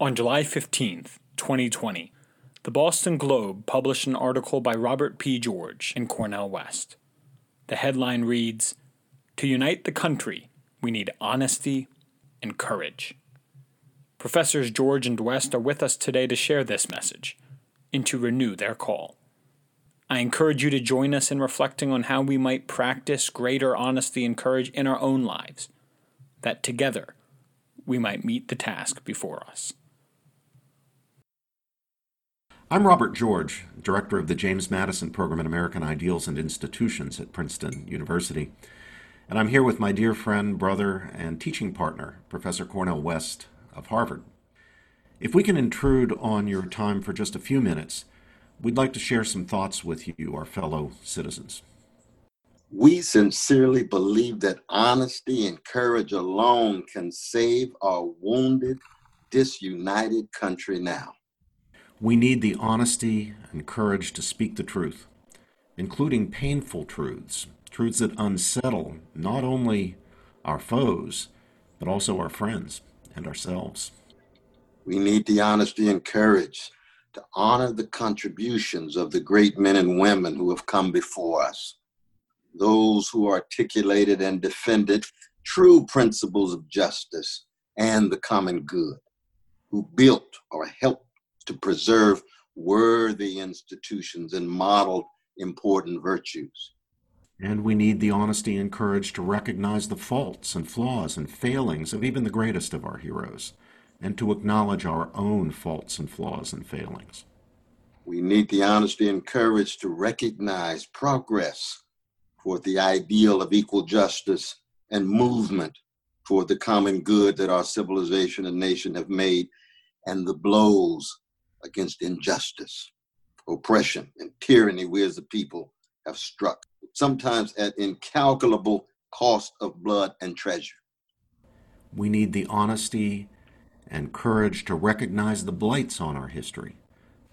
On July 15, 2020, the Boston Globe published an article by Robert P. George and Cornel West. The headline reads To unite the country, we need honesty and courage. Professors George and West are with us today to share this message and to renew their call. I encourage you to join us in reflecting on how we might practice greater honesty and courage in our own lives, that together we might meet the task before us. I'm Robert George, Director of the James Madison Program in American Ideals and Institutions at Princeton University. And I'm here with my dear friend, brother, and teaching partner, Professor Cornel West of Harvard. If we can intrude on your time for just a few minutes, we'd like to share some thoughts with you, our fellow citizens. We sincerely believe that honesty and courage alone can save our wounded, disunited country now. We need the honesty and courage to speak the truth, including painful truths, truths that unsettle not only our foes, but also our friends and ourselves. We need the honesty and courage to honor the contributions of the great men and women who have come before us, those who articulated and defended true principles of justice and the common good, who built or helped to preserve worthy institutions and model important virtues. And we need the honesty and courage to recognize the faults and flaws and failings of even the greatest of our heroes, and to acknowledge our own faults and flaws and failings. We need the honesty and courage to recognize progress toward the ideal of equal justice and movement toward the common good that our civilization and nation have made, and the blows against injustice, oppression, and tyranny we as a people have struck, sometimes at incalculable cost of blood and treasure. We need the honesty and courage to recognize the blights on our history,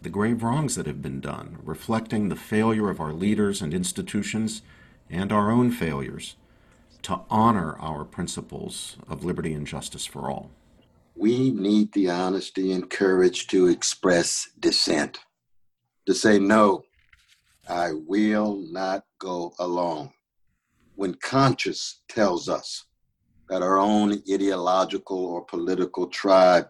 the grave wrongs that have been done, reflecting the failure of our leaders and institutions and our own failures to honor our principles of liberty and justice for all we need the honesty and courage to express dissent, to say, no, I will not go along. When conscience tells us that our own ideological or political tribe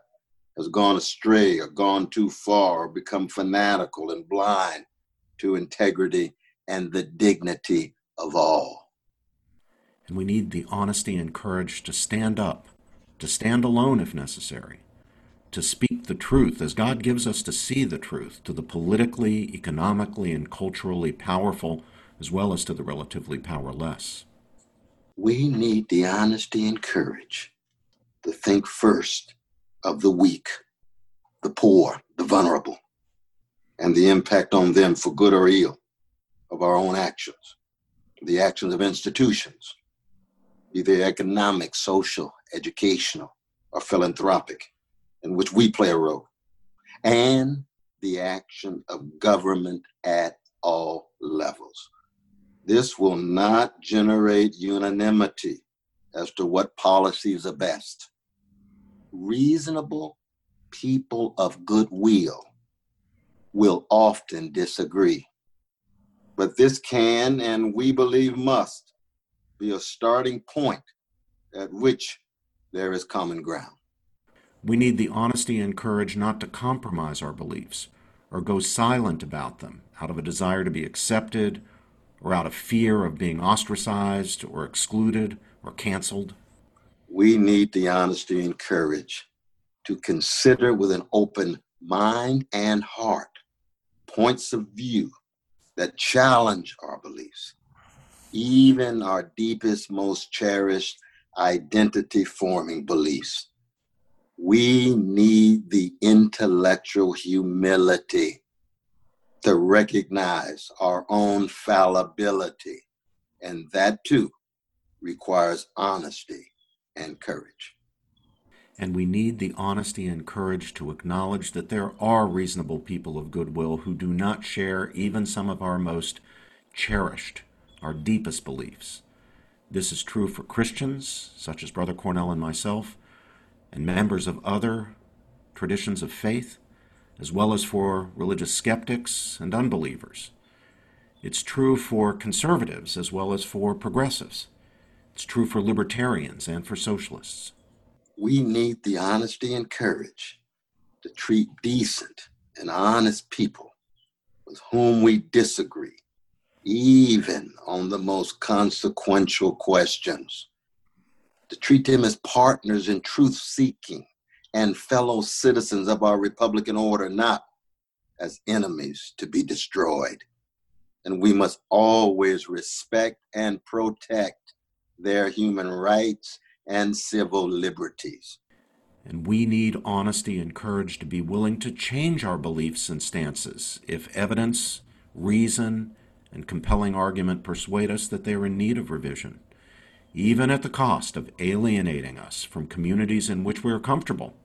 has gone astray or gone too far or become fanatical and blind to integrity and the dignity of all. And we need the honesty and courage to stand up to stand alone if necessary, to speak the truth as God gives us to see the truth to the politically, economically, and culturally powerful, as well as to the relatively powerless. We need the honesty and courage to think first of the weak, the poor, the vulnerable, and the impact on them for good or ill of our own actions, the actions of institutions, either economic, social, educational, or philanthropic, in which we play a role, and the action of government at all levels. This will not generate unanimity as to what policies are best. Reasonable people of goodwill will often disagree. But this can, and we believe must, be a starting point at which there is common ground. We need the honesty and courage not to compromise our beliefs or go silent about them out of a desire to be accepted or out of fear of being ostracized or excluded or canceled. We need the honesty and courage to consider with an open mind and heart points of view that challenge our beliefs, even our deepest, most cherished identity forming beliefs. We need the intellectual humility to recognize our own fallibility. And that too requires honesty and courage. And we need the honesty and courage to acknowledge that there are reasonable people of goodwill who do not share even some of our most cherished, our deepest beliefs. This is true for Christians, such as Brother Cornel and myself, and members of other traditions of faith, as well as for religious skeptics and unbelievers. It's true for conservatives as well as for progressives. It's true for libertarians and for socialists. We need the honesty and courage to treat decent and honest people with whom we disagree, even on the most consequential questions. To treat them as partners in truth seeking and fellow citizens of our Republican order, not as enemies to be destroyed and we must always respect and protect their human rights and civil liberties. And we need honesty and courage to be willing to change our beliefs and stances if evidence, reason, and compelling argument persuade us that they are in need of revision, even at the cost of alienating us from communities in which we are comfortable,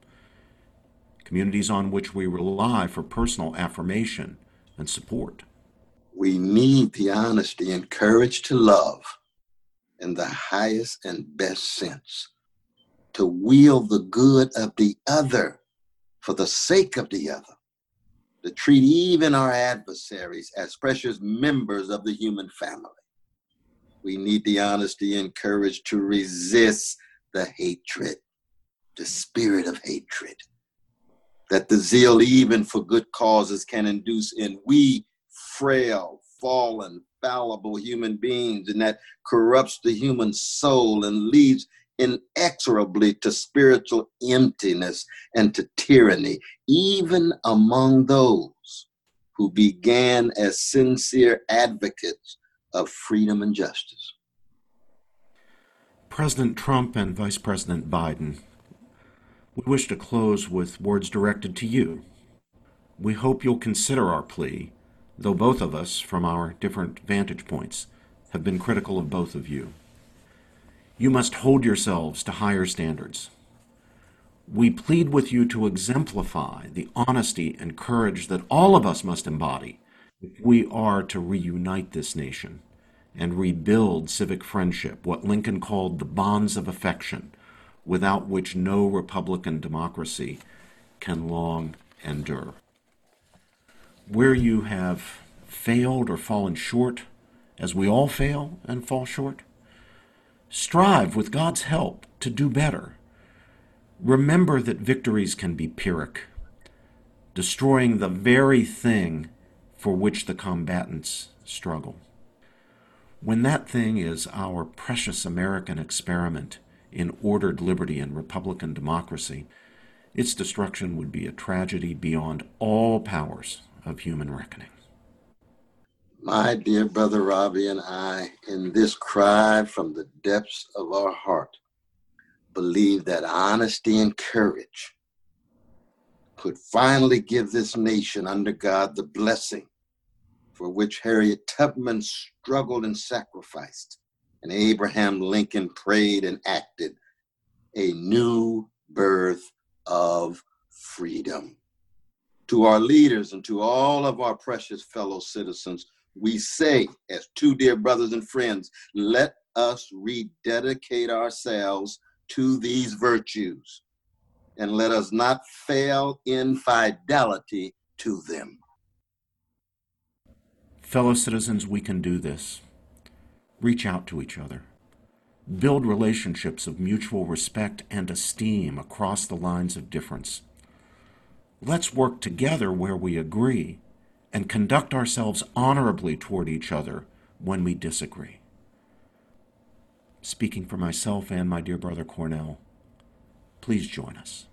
communities on which we rely for personal affirmation and support. We need the honesty and courage to love in the highest and best sense, to wield the good of the other for the sake of the other, to treat even our adversaries as precious members of the human family. We need the honesty and courage to resist the hatred, the spirit of hatred that the zeal even for good causes can induce in we frail, fallen, fallible human beings, and that corrupts the human soul and leads inexorably to spiritual emptiness and to tyranny, even among those who began as sincere advocates of freedom and justice. President Trump and Vice President Biden, we wish to close with words directed to you. We hope you'll consider our plea though both of us, from our different vantage points, have been critical of both of you. You must hold yourselves to higher standards. We plead with you to exemplify the honesty and courage that all of us must embody if we are to reunite this nation and rebuild civic friendship, what Lincoln called the bonds of affection, without which no Republican democracy can long endure where you have failed or fallen short, as we all fail and fall short, strive with God's help to do better. Remember that victories can be Pyrrhic, destroying the very thing for which the combatants struggle. When that thing is our precious American experiment in ordered liberty and Republican democracy, its destruction would be a tragedy beyond all powers of human reckoning. My dear brother Robbie and I, in this cry from the depths of our heart, believe that honesty and courage could finally give this nation under God the blessing for which Harriet Tubman struggled and sacrificed, and Abraham Lincoln prayed and acted a new birth of freedom. To our leaders and to all of our precious fellow citizens, we say, as two dear brothers and friends, let us rededicate ourselves to these virtues and let us not fail in fidelity to them. Fellow citizens, we can do this. Reach out to each other. Build relationships of mutual respect and esteem across the lines of difference. Let's work together where we agree and conduct ourselves honorably toward each other when we disagree. Speaking for myself and my dear brother Cornel, please join us.